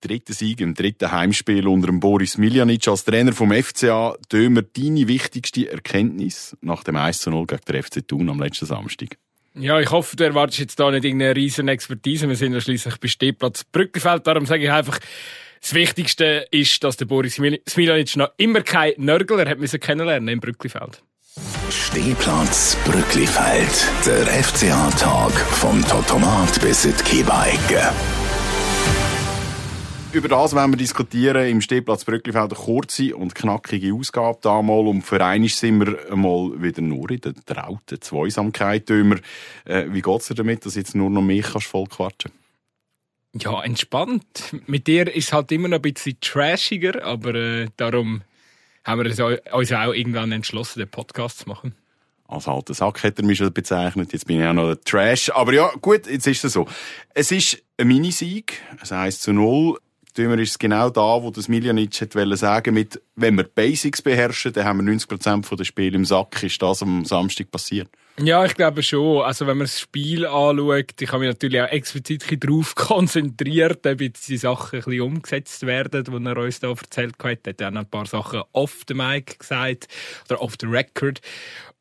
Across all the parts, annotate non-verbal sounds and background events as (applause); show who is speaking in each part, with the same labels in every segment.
Speaker 1: dritten Sieg im dritten Heimspiel unter dem Boris Miljanic als Trainer vom FCA. Dömer, deine wichtigste Erkenntnis nach dem 1 0 gegen den FC Thun am letzten Samstag?
Speaker 2: Ja, ich hoffe, du erwartest jetzt da nicht irgendeine riesen Expertise. Wir sind ja schließlich bei Stehplatz Brückenfeld. Darum sage ich einfach, das Wichtigste ist, dass der Boris Smiljanic noch immer kein Nörgel, er hat müssen kennenlernen im Brücklifeld.
Speaker 3: Stehplatz Brücklifeld, der FCA-Tag vom Totomat bis in die Kiebeicke.
Speaker 1: Über das werden wir diskutieren im Stehplatz Brücklifeld. Eine kurze und knackige Ausgabe damals. Und für einmal sind wir mal wieder nur in der trauten Zweisamkeit. Äh, wie geht's dir damit, dass jetzt nur noch mich kannst voll quatschen
Speaker 2: Ja, entspannt. Mit dir ist es halt immer noch ein bisschen trashiger, aber äh, darum haben wir uns auch irgendwann entschlossen, den Podcast zu machen.
Speaker 1: Als alter Sack hat er mich schon bezeichnet. Jetzt bin ich auch noch der Trash. Aber ja, gut, jetzt ist es so. Es ist ein Minisieg. Es 1 zu 0. Tümer ist genau da, wo das Miljanic wollte sagen, mit, wenn wir Basics beherrschen, dann haben wir 90% der Spiele im Sack. Ist das am Samstag passiert?
Speaker 2: Ja, ich glaube schon. Also, wenn man das Spiel anschaut, ich habe mich natürlich auch explizit darauf konzentriert, ob jetzt die Sachen ein bisschen umgesetzt werden, die er uns da erzählt hat. Er hat noch ein paar Sachen off the mic gesagt, oder off the record.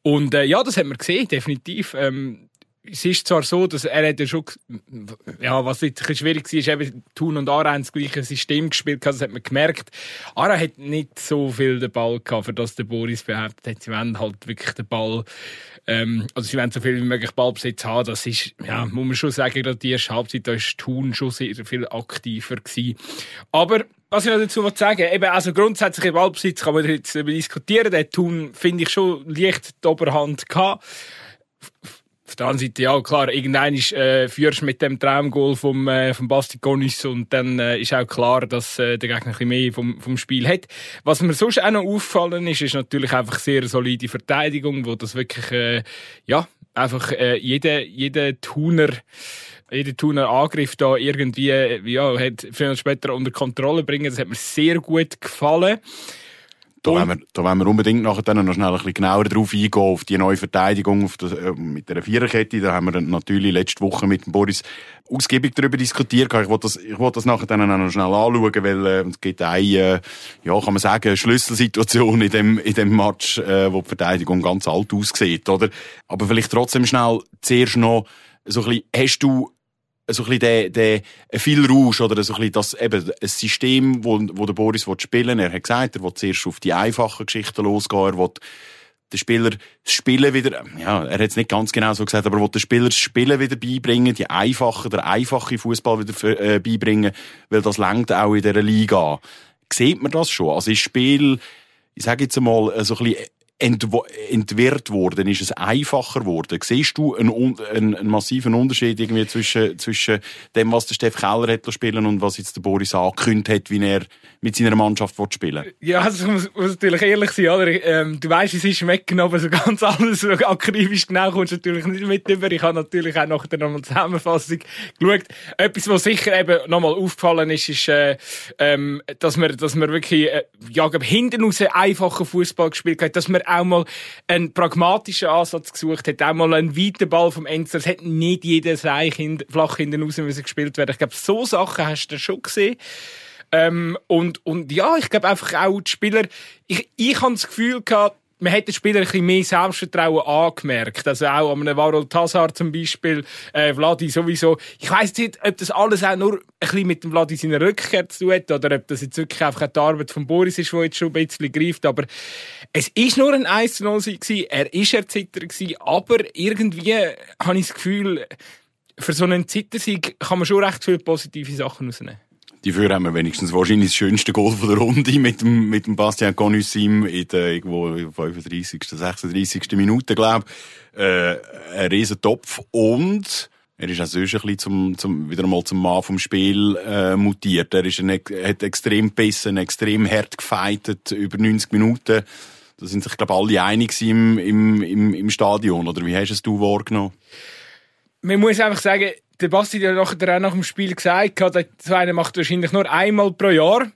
Speaker 2: Und äh, ja, das hat man gesehen, definitiv. Ähm, es ist zwar so, dass er hat ja schon, ja, was jetzt ein bisschen schwierig war, ist eben Thun und Ara haben das gleiche System gespielt, das hat man gemerkt. Ara hat nicht so viel den Ball gehabt, für das der Boris behauptet hat. Sie wollen halt wirklich den Ball, ähm, also sie wollen so viel wie möglich Ballbesitz haben. Das ist, ja, muss man schon sagen, gerade die erste Halbzeit, da ist Thun schon sehr viel aktiver gewesen. Aber, was ich noch dazu sagen eben, also grundsätzlich im Ballbesitz kann man jetzt diskutieren. Der Thun, finde ich, schon leicht die Oberhand gehabt auf der anderen Seite, ja, klar, irgendein äh, führst mit dem Traumgoal vom, äh, vom Basti Gonis und dann äh, ist auch klar, dass äh, der Gegner ein bisschen mehr vom, vom Spiel hat. Was mir sonst auch noch auffallen ist, ist natürlich einfach sehr solide Verteidigung, wo das wirklich, äh, ja, einfach äh, jeder, jeder Tuner jeder Tuner Angriff da irgendwie, äh, ja, hat früher später unter Kontrolle bringen. Das hat mir sehr gut gefallen.
Speaker 1: Da wollen, wir, da wollen wir unbedingt nachher dann noch schnell ein bisschen genauer drauf eingehen, auf die neue Verteidigung auf das, äh, mit der Viererkette. Da haben wir natürlich letzte Woche mit dem Boris ausgiebig darüber diskutiert. Ich wollte das, ich wollte das nachher dann noch schnell anschauen, weil äh, es gibt eine, äh, ja, kann man sagen, Schlüsselsituation in dem, in dem Match, äh, wo die Verteidigung ganz alt aussieht, oder? Aber vielleicht trotzdem schnell zuerst noch so ein bisschen, hast du so ein bisschen der, der viel Rausch oder so ein bisschen das eben ein System, wo, wo der Boris will spielen. Er hat gesagt, er will zuerst auf die einfachen Geschichten losgehen. Er will den Spieler das Spielen wieder, ja, er hat es nicht ganz genau so gesagt, aber er will den Spieler das Spielen wieder beibringen, die einfache, der einfache Fußball wieder äh, beibringen, weil das langt auch in dieser Liga. Sieht man das schon? Also ist Spiel, ich sage jetzt einmal, so ein bisschen entwirrt worden? Ist es einfacher geworden? Siehst du einen, einen, einen, massiven Unterschied irgendwie zwischen, zwischen dem, was der Steff Keller hat spielen und was jetzt der Boris angekündigt hat, wie er mit seiner Mannschaft will spielen
Speaker 2: Ja, also ich muss, muss natürlich ehrlich sein, oder? Ähm, du weißt, es ist aber so ganz alles so akribisch genau kommst du natürlich nicht mit über. Ich habe natürlich auch nachher nochmal Zusammenfassung geschaut. Etwas, was sicher eben nochmal aufgefallen ist, ist, äh, ähm, dass man, dass man wirklich, äh, ja, hinten raus einfachen Fußball gespielt hat, dass man auch mal einen pragmatischen Ansatz gesucht hat, auch mal einen weiten Ball vom Enzer. Es hat nicht jedes Reich flach hinten raus müssen gespielt werden. Ich glaube, so Sachen hast du schon gesehen. Ähm, und, und ja, ich glaube einfach auch die Spieler, ich, ich habe das Gefühl gehabt, man hat den Spieler ein bisschen mehr Selbstvertrauen angemerkt. Also auch an einem Varol Tassar zum Beispiel, äh, Vladi sowieso. Ich weiss nicht, ob das alles auch nur ein bisschen mit dem Vladi seiner Rückkehr zu tun hat oder ob das jetzt wirklich einfach die Arbeit von Boris ist, die jetzt schon ein bisschen greift. Aber es ist nur ein 1-0 gewesen. Er ist erzittert. Aber irgendwie habe ich das Gefühl, für so einen Zittersieg kann man schon recht viele positive Sachen rausnehmen.
Speaker 1: Dafür haben wir wenigstens wahrscheinlich das schönste Goal von der Runde mit dem, mit dem Bastian Conussim in der irgendwo 35., 36. Minute, glaube ich. Äh, ein riesen Topf und er ist auch sonst ein zum, zum, wieder einmal zum Mann vom Spiel äh, mutiert. Er ist ein, hat extrem gebissen, extrem hart gefeitet, über 90 Minuten. Da sind sich, glaube ich, alle einig im, im, im, im Stadion. Oder wie hast es du wahrgenommen?
Speaker 2: Man muss einfach sagen, der Basti hat nachher auch nach dem Spiel gesagt, so einer macht wahrscheinlich nur einmal pro Jahr.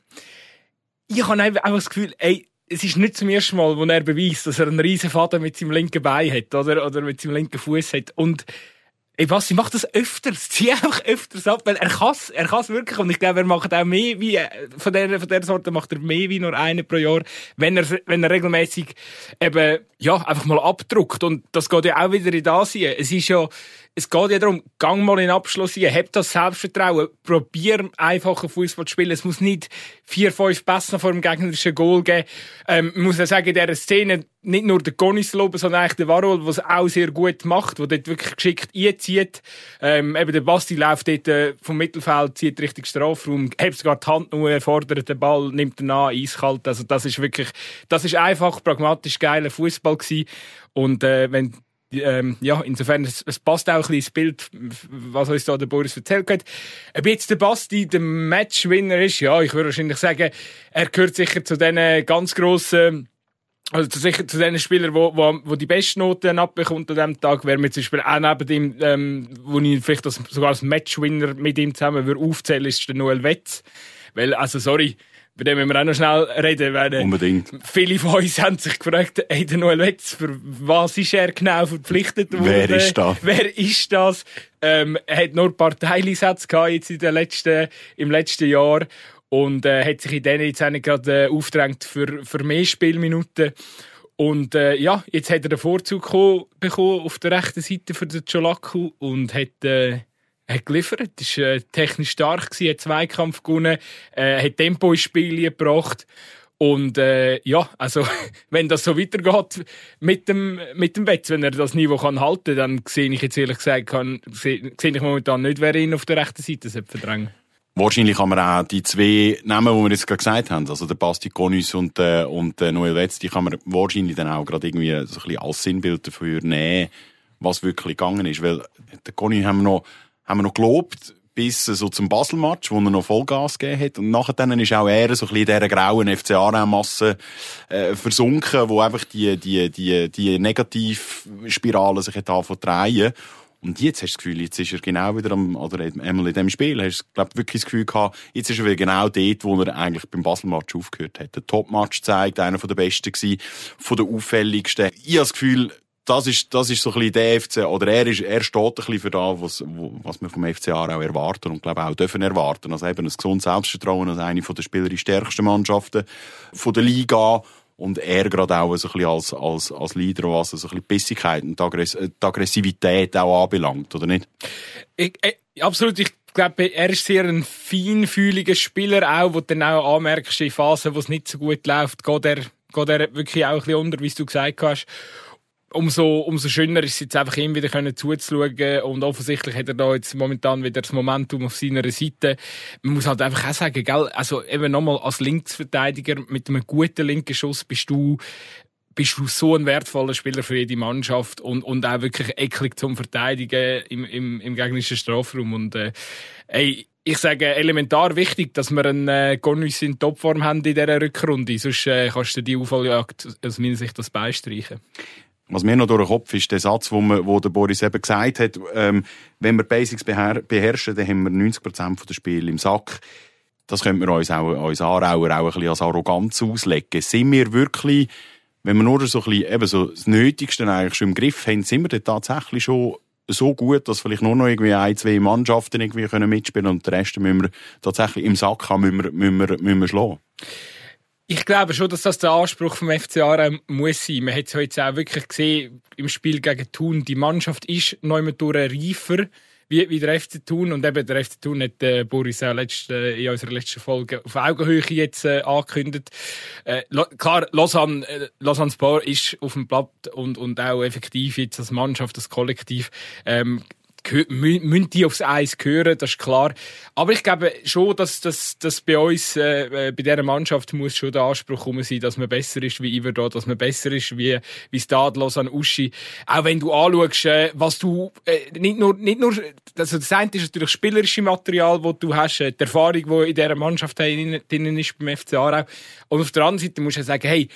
Speaker 2: Ich habe einfach das Gefühl, ey, es ist nicht zum ersten Mal, wo er beweist, dass er einen riesen Vater mit seinem linken Bein hat oder, oder mit seinem linken Fuß hat. Und ey, was, sie macht das öfters. Sie (laughs) einfach öfters ab, weil er kann's, er kann's wirklich. Und ich glaube, er macht auch mehr wie, äh, von der, von der Sorte macht er mehr wie nur eine pro Jahr, wenn er, wenn er regelmäßig eben, ja, einfach mal abdruckt. Und das geht ja auch wieder in das hier. Es ist ja, es geht ja darum, gang mal in den Abschluss hier, hab das Selbstvertrauen, probier einfachen Fußball zu spielen. Es muss nicht vier, fünf Pässe vor dem gegnerischen Goal geben. Ähm, muss ja sagen, in dieser Szene nicht nur der Gonis loben, sondern eigentlich der Varol, der es auch sehr gut macht, der dort wirklich geschickt einzieht. Ähm, eben der Basti läuft dort äh, vom Mittelfeld, zieht richtig Strafraum, hebt sogar die Hand nur, er fordert den Ball, nimmt ihn an, eiskalt. Also das ist wirklich, das ist einfach pragmatisch geiler Fußball gewesen. Und äh, wenn ähm, ja, insofern, es, es passt auch ein bisschen ins Bild, was uns da der Boris erzählt hat. Ob jetzt der Basti der Matchwinner ist, ja, ich würde wahrscheinlich sagen, er gehört sicher zu den ganz grossen also zu, sicher zu den Spielern, wo, wo, wo die besten Noten abbekommt an diesem Tag, wäre mir zum Beispiel auch neben ihm, ähm, wo ich vielleicht das, sogar als Matchwinner mit ihm zusammen würde aufzählen, ist der Noel Wetz. Weil, also sorry, bei dem müssen wir auch noch schnell reden. Weil,
Speaker 1: äh, Unbedingt.
Speaker 2: Viele von uns haben sich gefragt, hey, der Noel Wetz, für was ist er genau verpflichtet worden?
Speaker 1: Wer ist das?
Speaker 2: Wer ist das? Ähm, er hat nur Teileinsätze gehabt jetzt in den letzten, im letzten Jahr und äh, hat sich in denen jetzt auch nicht gerade äh, aufgedrängt für, für mehr Spielminuten. Und äh, ja, jetzt hat er den Vorzug bekommen auf der rechten Seite für den Cholaku und hat, äh, hat geliefert. Ist äh, technisch stark gewesen, hat Zweikampf gewonnen, äh, hat Tempo ins Spiel gebracht. Und äh, ja, also (laughs) wenn das so weitergeht mit dem mit dem Wetz, wenn er das Niveau kann halten, dann sehe ich jetzt ehrlich gesagt, kann, sehe, sehe ich momentan nicht, wer ihn auf der rechten Seite verdrängen
Speaker 1: Wahrscheinlich kann man auch die zwei Namen, die wir jetzt gerade gesagt haben, also der Basti Konus und, äh, und der Noel Wetz, die kann man wahrscheinlich dann auch gerade irgendwie so ein bisschen als Sinnbild dafür nehmen, was wirklich gegangen ist. Weil der Konus haben wir noch, haben wir noch gelobt, bis so zum Basel-Match, wo er noch Vollgas gegeben hat. Und nachher dann ist auch er so ein bisschen in dieser grauen FCA-Masse äh, versunken, wo einfach die, die, die, die Negativspirale sich hat drehen und jetzt hast du das Gefühl, jetzt ist er genau wieder am, oder einmal in dem Spiel, hast du, glaub, wirklich das Gefühl gehabt, jetzt ist er wieder genau dort, wo er eigentlich beim Basel-Match aufgehört hat. Der Top-Match zeigt, einer von der besten gewesen, von der auffälligsten. Ich habe das Gefühl, das ist, das ist so ein bisschen der FC, oder er ist, er steht ein bisschen für das, was, was wir vom FCA auch erwarten und glaube auch dürfen erwarten. Also eben ein gesundes Selbstvertrauen als eine der spielerisch stärksten Mannschaften von der Liga und er gerade auch so ein bisschen als, als, als Leader, was so ein bisschen Bissigkeit und die, Aggress die Aggressivität auch anbelangt, oder nicht?
Speaker 2: Ich, ich, absolut, ich glaube, er ist sehr ein feinfühliger Spieler auch, wo du dann auch anmerkst, in Phasen, wo es nicht so gut läuft, geht er, geht er wirklich auch ein bisschen unter, wie du gesagt hast umso, umso schöner ist es jetzt einfach ihm wieder können zuzuschauen und offensichtlich hat er da jetzt momentan wieder das Momentum auf seiner Seite. Man muss halt einfach auch sagen, gell, also eben nochmal als Linksverteidiger mit einem guten linken Schuss bist du bist du so ein wertvoller Spieler für jede Mannschaft und, und auch wirklich eklig zum Verteidigen im, im, im gegnerischen Strafraum und äh, ey, ich sage elementar wichtig, dass wir einen äh, Gonus in Topform haben in dieser Rückrunde. Sonst äh, kannst du die Aufholjagd aus meiner Sicht das beistreichen.
Speaker 1: Was mir noch durch den Kopf ist, der Satz, wo, man, wo der Boris eben gesagt hat, ähm, wenn wir Basics beher beherrschen, dann haben wir 90 Prozent der Spiele im Sack. Das könnte man uns auch, uns Aarauer auch ein bisschen als Arroganz auslegen. Sind wir wirklich, wenn wir nur so ein bisschen, eben so das Nötigste eigentlich schon im Griff haben, sind wir dann tatsächlich schon so gut, dass vielleicht nur noch irgendwie ein, zwei Mannschaften irgendwie können mitspielen und den Rest müssen wir tatsächlich im Sack haben, müssen wir, müssen wir, müssen wir schlagen.
Speaker 2: Ich glaube schon, dass das der Anspruch vom FC Aarau muss sein. Man hat es heute auch wirklich gesehen im Spiel gegen Thun. Die Mannschaft ist neu reifer wie, wie der FC Thun. Und eben der FC Thun hat äh, Boris auch letzte, in unserer letzten Folge auf Augenhöhe jetzt äh, angekündigt. Äh, klar, Lausanne, äh, Sport ist auf dem Blatt und, und auch effektiv jetzt als Mannschaft, als Kollektiv ähm, müssen die aufs Eis gehören, das ist klar. Aber ich glaube schon, dass, dass, dass bei uns, äh, äh bei dieser Mannschaft muss schon der Anspruch kommen sein, dass man besser ist wie Iver da, dass man besser ist wie, wie Stadlos an Uschi. Auch wenn du anschaust, äh, was du, äh, nicht nur, nicht nur, also das eine ist natürlich das spielerische Material, das du hast, äh, die Erfahrung, die in dieser Mannschaft drin ist beim FC Aarau. Und auf der anderen Seite musst du sagen, hey,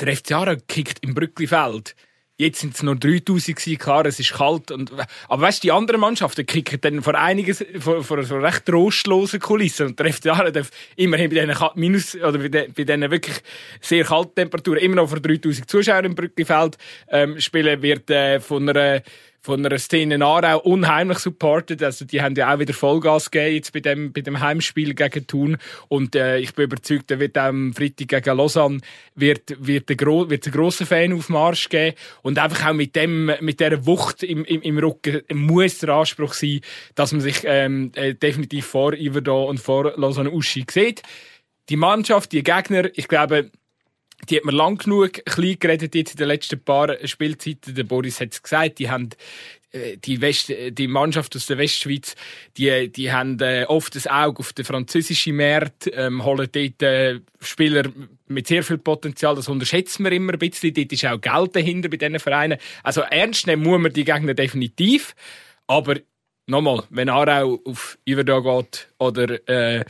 Speaker 2: der FC Aarau kickt im Brücklifeld Jetzt sind es nur 3000 gewesen, klar, es ist kalt. Und, aber weißt du, die anderen Mannschaften kicken dann vor einiges, vor, vor so recht trostlosen Kulissen. Und der FCA darf immerhin bei diesen Minus, oder bei, den, bei diesen wirklich sehr kalten Temperaturen immer noch vor 3000 Zuschauern im Brücklifeld, ähm, spielen, wird, äh, von einer, von einer Szene Aarau unheimlich supportet. Also die haben ja auch wieder Vollgas gegeben jetzt bei dem, bei dem Heimspiel gegen Thun. Und äh, ich bin überzeugt, da wird am Freitag gegen Lausanne wird, wird, ein, wird ein grosser Marsch geben. Und einfach auch mit dem, mit dieser Wucht im, im, im Rücken muss der Anspruch sein, dass man sich ähm, äh, definitiv vor Iverdon und vor Lausanne Uschi sieht. Die Mannschaft, die Gegner, ich glaube, die hat man lang genug klein geredet jetzt in den letzten paar Spielzeiten. Der Boris hat es gesagt, die haben äh, die, West, die Mannschaft aus der Westschweiz, die, die haben äh, oft das Auge auf den französischen Markt, ähm, holen dort äh, Spieler mit sehr viel Potenzial, das unterschätzen wir immer ein bisschen. Dort ist auch Geld dahinter bei diesen Vereinen. Also ernst nehmen muss man die Gegner definitiv, aber nochmal, wenn Aarau auf Iverdon geht oder äh,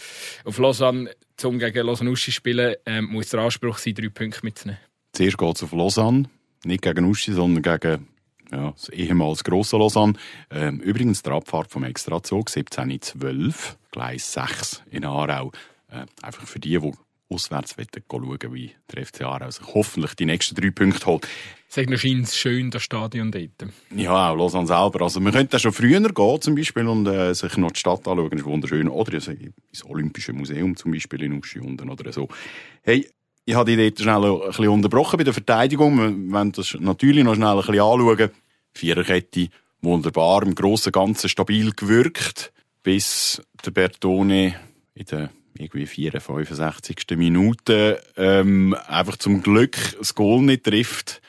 Speaker 2: auf Lausanne, um gegen Lausanne zu spielen, ähm, muss der Anspruch sein, drei Punkte mitzunehmen.
Speaker 1: Zuerst geht es auf Lausanne, nicht gegen Uschi, sondern gegen ja, das ehemals grosse Lausanne. Ähm, übrigens, der Abfahrt vom Extrazug 17.12, Gleis 6 in Aarau. Äh, einfach für die, die auswärts schauen wie der FC Aarau sich hoffentlich die nächsten drei Punkte holt.
Speaker 2: Sagt noch scheint schön, das Stadion dort.
Speaker 1: Ja, auch Lausanne selber. Also, man könnte schon früher gehen, zum Beispiel, und äh, sich noch die Stadt anschauen. Das ist wunderschön. Oder ins Olympische Museum, zum Beispiel, in Uschi oder so. Hey, ich habe dich dort schnell ein bisschen unterbrochen bei der Verteidigung. Wir wollen das natürlich noch schnell ein bisschen anschauen. Viererkette, wunderbar, im Großen und Ganzen stabil gewirkt, bis der Bertone in der irgendwie 4, 65. Minute ähm, einfach zum Glück das Goal nicht trifft.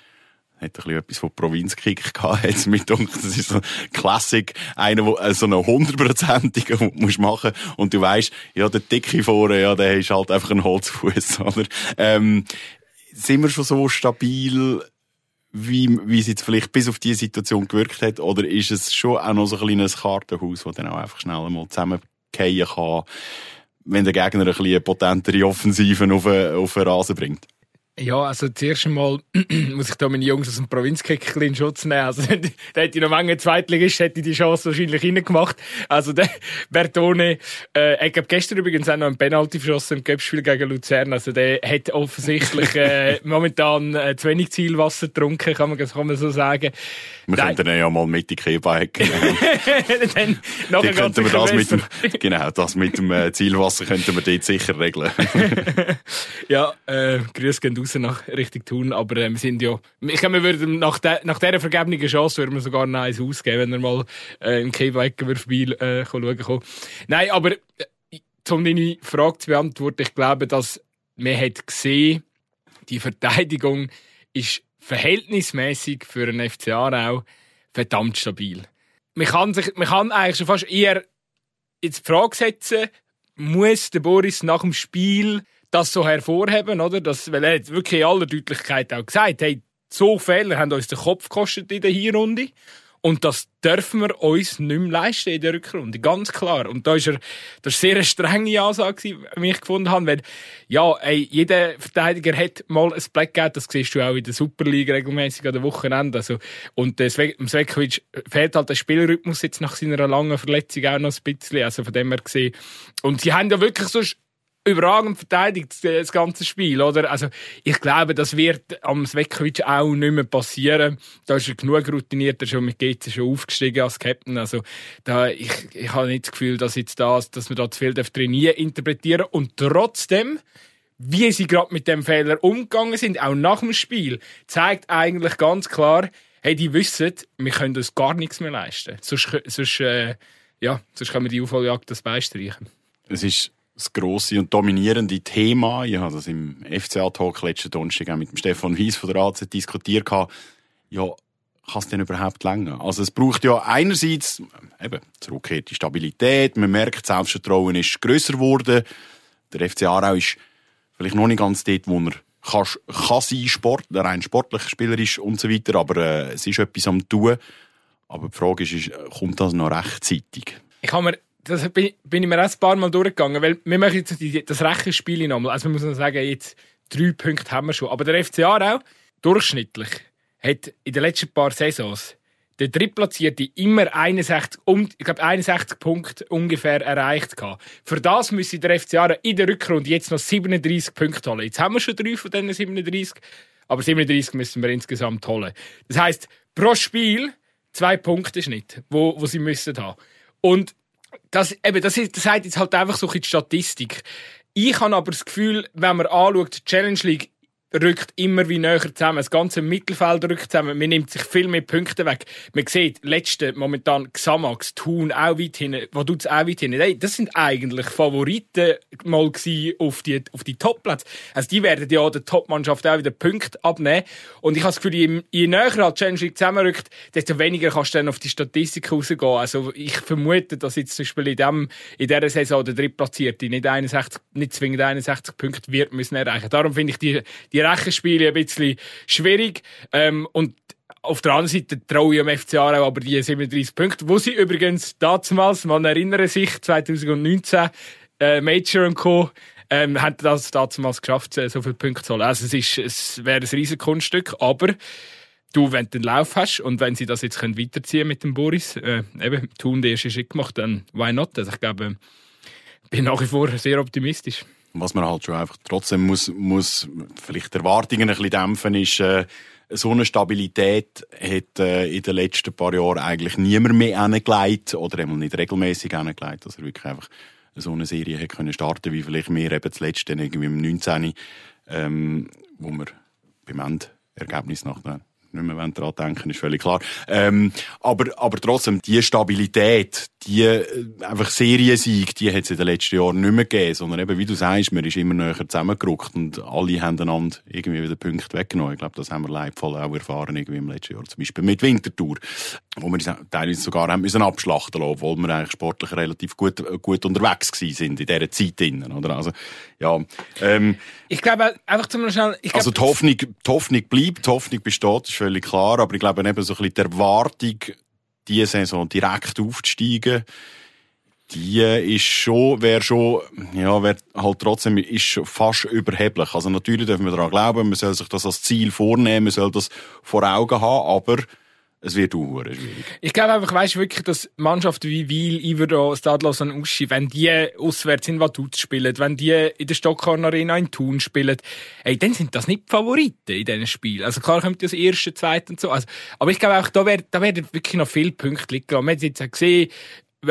Speaker 1: Hat ein bisschen etwas von Provinzkick (laughs) gehabt, jetzt mit Das ist so ein Klassik, einer, wo, äh, so eine hundertprozentige musst machen. Und du weißt, ja, der Dicke vorne, ja, der ist halt einfach ein Holzfuß, (laughs) oder? Ähm, sind wir schon so stabil, wie, wie es jetzt vielleicht bis auf diese Situation gewirkt hat? Oder ist es schon auch noch so ein kleines Kartenhaus, das dann auch einfach schnell einmal zusammenfallen kann, wenn der Gegner ein bisschen potentere Offensiven auf, auf den Rasen bringt?
Speaker 2: Ja, also zuerst einmal (clears throat) muss ich da meine Jungs aus dem Provinzkick in Schutz nehmen. Also, (laughs) da hätte ich noch lange Zweitligist, hätte ich die Chance wahrscheinlich reingemacht. Also, der (laughs) Bertone, äh, ich habe gestern übrigens auch noch einen Penalty verschossen im Göppspiel gegen Luzern. Also, der hat offensichtlich, äh, (laughs) momentan äh, zu wenig Zielwasser getrunken, kann man, kann man so sagen.
Speaker 1: Wir Nein. könnten ja mal mit die Kehrbeike Dann nachher könnten wir das mit dem, genau, das mit dem äh, Zielwasser könnten wir dort sicher regeln.
Speaker 2: ja, äh, Grüße gehen raus nach Richtung Thun, aber äh, sind ja, ich glaube, wir würden nach, de, nach dieser vergebenen Chance würden wir sogar noch eins ausgeben, wenn er mal äh, im Kehrbeike vorbei äh, schauen kann. Nein, aber äh, um deine Frage zu beantworten, ich glaube, dass man hat gesehen, die Verteidigung ist verhältnismäßig für einen FC Aarau verdammt stabil. Man kann, sich, man kann eigentlich schon fast eher ins Frage setzen, muss der Boris nach dem Spiel das so hervorheben, oder? Das, weil er hat wirklich in aller Deutlichkeit auch gesagt, hey, so Fehler haben uns den Kopf gekostet in der Hinrunde. Und das dürfen wir uns nicht mehr leisten in der Rückrunde. Ganz klar. Und da ist er, das ist sehr eine strenge Ansage, wie ich gefunden habe. Weil, ja, ey, jeder Verteidiger hat mal ein Black gegeben. Das siehst du auch in der Superliga regelmäßig an den Wochenenden. Also, und äh, Svekovic fehlt halt der Spielrhythmus jetzt nach seiner langen Verletzung auch noch ein bisschen. Also von dem her gesehen. Und sie haben ja wirklich so überragend verteidigt, das ganze Spiel, oder? Also, ich glaube, das wird am Svekovic auch nicht mehr passieren. Da ist er genug routiniert, er ist schon mit GC schon aufgestiegen als Captain. Also, da, ich, ich habe nicht das Gefühl, dass jetzt das, dass man da zu viel trainieren interpretieren und trotzdem, wie sie gerade mit dem Fehler umgegangen sind, auch nach dem Spiel, zeigt eigentlich ganz klar, hey, die wissen, wir können uns gar nichts mehr leisten. Sonst, sonst, äh, ja, sonst können wir die Aufholjagd das beistreichen.
Speaker 1: Es ist das grosse und dominierende Thema. Ich habe das im FCA-Talk letzten Donnerstag mit dem Stefan Wies von der AZ diskutiert. Ja, kann es denn überhaupt länger? Also es braucht ja einerseits eben zurückkehrte Stabilität. Man merkt, Selbstvertrauen ist grösser geworden. Der FC Aarau ist vielleicht noch nicht ganz dort, wo er kann, kann sein, Sport, rein sportlich, spielerisch und so weiter. Aber äh, es ist etwas am tun. Aber die Frage ist, ist kommt das noch rechtzeitig?
Speaker 2: Ich habe mir das bin, bin ich mir auch ein paar Mal durchgegangen, weil wir machen jetzt das Rechenspiel nochmal. Also man muss sagen, jetzt drei Punkte haben wir schon. Aber der FCA auch, durchschnittlich, hat in den letzten paar Saisons der Drittplatzierte immer 61, um, ich glaube 61 Punkte ungefähr erreicht gehabt. Für das müsste der FCA in der Rückrunde jetzt noch 37 Punkte holen. Jetzt haben wir schon drei von diesen 37, aber 37 müssen wir insgesamt holen. Das heißt pro Spiel zwei Punkte Schnitt, wo, wo sie müssen haben. Und das, eben, das, ist, das sagt jetzt halt einfach so ein die Statistik. Ich habe aber das Gefühl, wenn man anschaut, die Challenge League rückt immer wie näher zusammen. Das ganze Mittelfeld rückt zusammen. Man nimmt sich viel mehr Punkte weg. Man sieht, letzte momentan Xamax, Thun auch weit hinten, Vaduz auch weit hinten. Hey, das sind eigentlich Favoriten mal auf die, auf die Topplätze. Also die werden ja der Topmannschaft auch wieder Punkte abnehmen. Und ich habe das Gefühl, je, je näher halt Challenge League zusammenrückt, desto weniger kannst du dann auf die Statistik rausgehen. Also ich vermute, dass jetzt zum Beispiel in, dem, in dieser Saison der Drittplatzierte nicht, 61, nicht zwingend 61 Punkte wird müssen erreichen. Darum finde ich die, die die Rechenspiele ein bisschen schwierig. Ähm, und auf der anderen Seite traue ich am FC Aarau aber die 37 Punkte, wo sie übrigens damals, man erinnere sich, 2019, äh, Major und Co., ähm, haben das damals geschafft, äh, so viele Punkte zu holen. Also es, ist, es wäre ein riesen Kunststück, aber du, wenn du den Lauf hast und wenn sie das jetzt können weiterziehen mit dem Boris, äh, eben, tun den ersten Schritt gemacht, dann why not? Also ich glaube, ich bin nach wie vor sehr optimistisch
Speaker 1: was man halt schon einfach trotzdem muss, muss vielleicht Erwartungen ein bisschen dämpfen, ist, äh, so eine Stabilität hat äh, in den letzten paar Jahren eigentlich niemand mehr angelegt oder einmal nicht regelmäßig angelegt, dass er wirklich einfach so eine Serie hätte können starten, wie vielleicht wir eben zuletzt irgendwie im 19. Ähm, wo wir beim Endergebnis nach nicht mehr daran denken, ist völlig klar. Ähm, aber, aber trotzdem, die Stabilität, die äh, einfach Seriensieg, die hat es in den letzten Jahren nicht mehr gegeben, sondern eben, wie du sagst, man ist immer näher zusammengerückt und alle haben einander irgendwie wieder Punkte weggenommen. Ich glaube, das haben wir leidvoll auch erfahren, irgendwie im letzten Jahr. Zum Beispiel mit Winterthur, wo wir teilweise sogar haben müssen abschlachten lassen, obwohl wir eigentlich sportlich relativ gut, gut unterwegs gewesen sind in dieser Zeit drinnen, oder? Also, ja, ähm,
Speaker 2: Ich glaube, einfach zum schnell, ich
Speaker 1: glaub, Also, die Hoffnung, die Hoffnung bleibt, die Hoffnung besteht, ist völlig klar, aber ich glaube eben so ein bisschen die Erwartung, diese Saison direkt aufzusteigen, die ist schon, wäre schon, ja, wäre halt trotzdem, ist fast überheblich. Also natürlich dürfen wir daran glauben, man soll sich das als Ziel vornehmen, man soll das vor Augen haben, aber es wird auch schwierig.
Speaker 2: Ich glaube einfach, weißt wirklich, dass Mannschaften wie Wiel, Iverdon, Stadlos und Uschi, wenn die auswärts in Vaduz spielen, wenn die in der Stockhorn Arena in Thun spielen, ey, dann sind das nicht die Favoriten in diesen Spielen. Also klar kommt das erste, zweite und so. Also, aber ich glaube auch, da werden, da werden wirklich noch viele Punkte liegen. Man hat jetzt gesehen,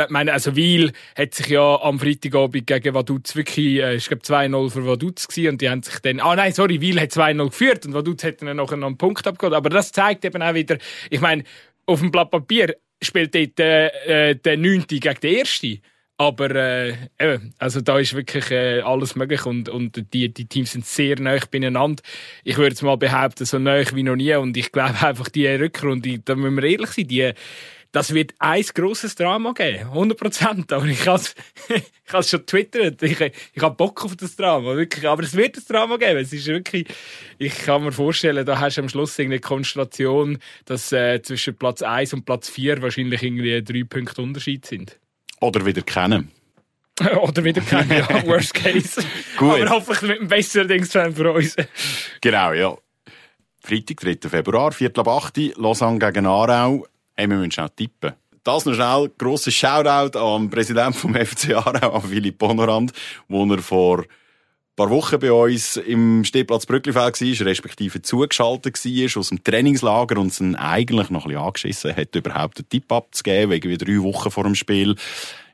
Speaker 2: meine, also Wiel hat sich ja am Freitagabend gegen Vaduz wirklich, äh, ich glaube 2-0 für Vaduz gewesen und die haben sich dann, ah nein, sorry, Wiel hat 2-0 geführt und Vaduz hat dann noch einen Punkt abgeholt. Aber das zeigt eben auch wieder, ich meine, auf dem Blatt Papier spielt dort äh, der Neunte gegen den Ersten. Aber äh, eben, also da ist wirklich äh, alles möglich und, und die, die Teams sind sehr nah beieinander. Ich würde jetzt mal behaupten, so nah wie noch nie. Und ich glaube (laughs) einfach, die Rückrunde, da müssen wir ehrlich sein, die das wird ein grosses Drama geben. 100 Prozent. Aber ich habe es (laughs) schon twittert. Ich, ich habe Bock auf das Drama. Wirklich. Aber es wird ein Drama geben. Es ist wirklich, ich kann mir vorstellen, da hast du am Schluss eine Konstellation, dass äh, zwischen Platz 1 und Platz 4 wahrscheinlich irgendwie drei Punkte Unterschied sind.
Speaker 1: Oder wieder kennen. (laughs)
Speaker 2: Oder wieder kennen, ja. (laughs) Worst case. Gut. Aber hoffentlich mit einem besseren Dingsfan für uns.
Speaker 1: Genau, ja. Freitag, 3. Februar, Viertel ab 8 Lausanne gegen Aarau hey, wir müssen schnell tippen. Das noch schnell, grosses Shoutout am Präsidenten vom (laughs) FC Aarau, an Philipp Bonorand, wo er vor ein paar Wochen bei uns im Stehplatz Brücklifeld war, respektive zugeschaltet war aus dem Trainingslager und es eigentlich noch ein bisschen angeschissen hat, überhaupt einen Tipp abzugeben, wegen drei Wochen vor dem Spiel.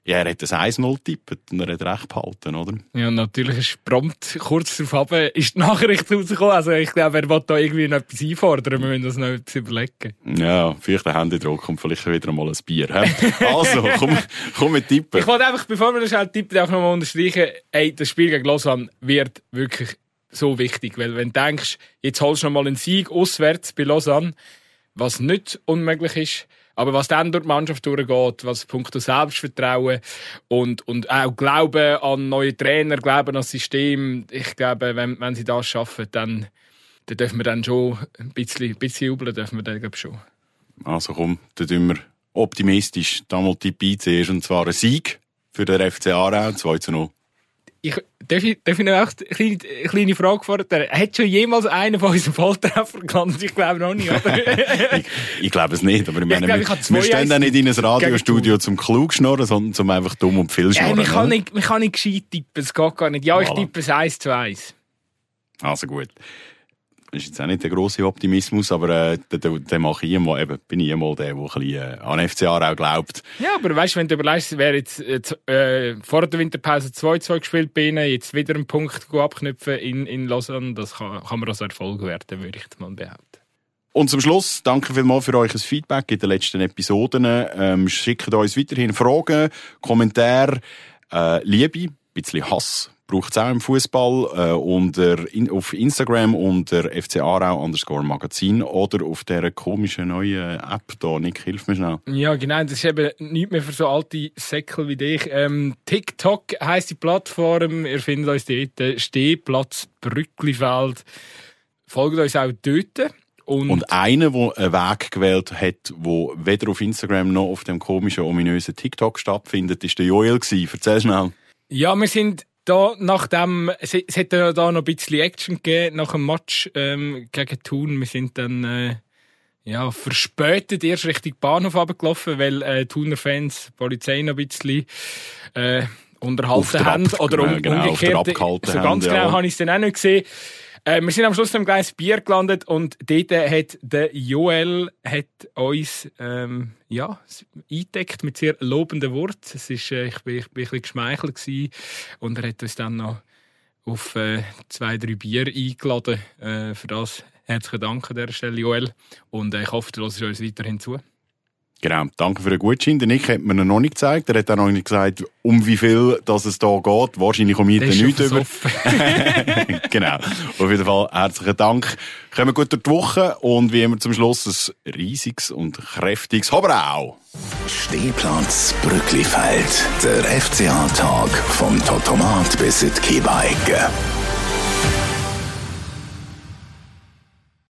Speaker 1: Ja, er hat das 1-0 getippt und er hat recht behalten, oder?
Speaker 2: Ja, natürlich ist prompt kurz darauf ist die Nachricht rausgekommen. Also ich glaube, er will da irgendwie noch etwas einfordern. Wir müssen das noch etwas überlegen.
Speaker 1: Ja, vielleicht ein Händedruck und vielleicht wieder mal ein Bier. also, (laughs) komm, komm mit tippen.
Speaker 2: Ich wollte einfach, bevor wir das halt tippen, auch nochmal unterstreichen, ey, das Spiel gegen Lausanne wird wirklich so wichtig. Weil wenn du denkst, jetzt holst du noch mal einen Sieg auswärts bei Lausanne, was nicht unmöglich ist, aber was dann durch die Mannschaft durchgeht, was punkto Selbstvertrauen und, und auch Glauben an neue Trainer, Glauben an das System, ich glaube, wenn, wenn sie das schaffen, dann, dann dürfen wir dann schon ein bisschen, ein bisschen jubeln, dürfen wir dann, glaube schon.
Speaker 1: Also komm, dann tun wir optimistisch da mal Tipp einziehen, und zwar ein Sieg für den FC Aarau, 2 zu 0
Speaker 2: ich, darf, ich, darf ich noch eine kleine, kleine Frage vorstellen? Hat schon jemals einer von unseren Volltreffer gelandet? Ich glaube noch nicht,
Speaker 1: oder? (laughs) ich, ich glaube es nicht, aber ich meine, ich glaub, ich wir, stehen da nicht in ein Radiostudio zum klug schnorren, sondern zum einfach dumm und viel schnorren.
Speaker 2: Ja, man, kann nicht, man kann nicht gescheit tippen, es geht gar nicht. Ja, ich tippe es 1 zu 1.
Speaker 1: Also gut. Das ist jetzt auch nicht der grosse Optimismus, aber äh, den, den mache ich immer, eben, bin ich immer der, der ein bisschen äh, an FCA auch glaubt.
Speaker 2: Ja, aber weißt du, wenn du überlegst, wäre jetzt äh, vor der Winterpause 2-2 gespielt bei ihnen, jetzt wieder einen Punkt abknüpfen in, in Lausanne, das kann, kann man als Erfolg werden, würde ich mal behaupten.
Speaker 1: Und zum Schluss, danke vielmals für euer Feedback in den letzten Episoden. Ähm, schickt uns weiterhin Fragen, Kommentare, äh, Liebe, ein bisschen Hass braucht es auch im Fußball äh, unter in, auf Instagram unter FC Aarau underscore Magazin oder auf der komischen neuen App da. Nick, hilf mir schnell.
Speaker 2: Ja, genau. Das ist eben nicht mehr für so alte Säckel wie dich. Ähm, TikTok heisst die Plattform. Ihr findet uns dort. Stehplatz Brücklifeld. Folgt uns auch dort.
Speaker 1: Und, und einer, der einen Weg gewählt hat, der weder auf Instagram noch auf dem komischen, ominösen TikTok stattfindet, ist der Joel. Erzähl schnell.
Speaker 2: Ja, wir sind da, nachdem, es, es hat ja da noch ein bisschen Action gegeben nach dem Match ähm, gegen Thun. Wir sind dann äh, ja, verspätet erst Richtung Bahnhof abgelaufen, weil äh, Thuner Fans Polizei noch ein bisschen äh, unterhalten haben. Oder um, genau, umgekehrt. So ganz genau ja. habe ich es dann auch nicht gesehen. Äh, wir sind am Schluss im Gleis Bier gelandet und dort hat der Joel hat uns ähm, ja, eingedeckt mit sehr lobenden Worten. Es ist, äh, ich, bin ein bisschen geschmeichelt und er hat uns dann noch auf äh, zwei, drei Bier eingeladen. Äh, für das herzlichen Dank an dieser Stelle, Joel. Und äh, ich hoffe, du hörst uns weiterhin zu.
Speaker 1: Genau, danke für den Gutschein. Der Nick hat mir noch nicht gezeigt. Er hat auch noch nicht gesagt, um wie viel dass es da geht. Wahrscheinlich um Miete nicht über. (laughs) genau. Auf jeden Fall herzlichen Dank. Kommen gut durch die Woche und wie immer zum Schluss ein riesiges und kräftiges Hobrau.
Speaker 3: Stehplatz Brücklifeld. Der FCA-Tag vom Totomat bis in die Kiebeigge.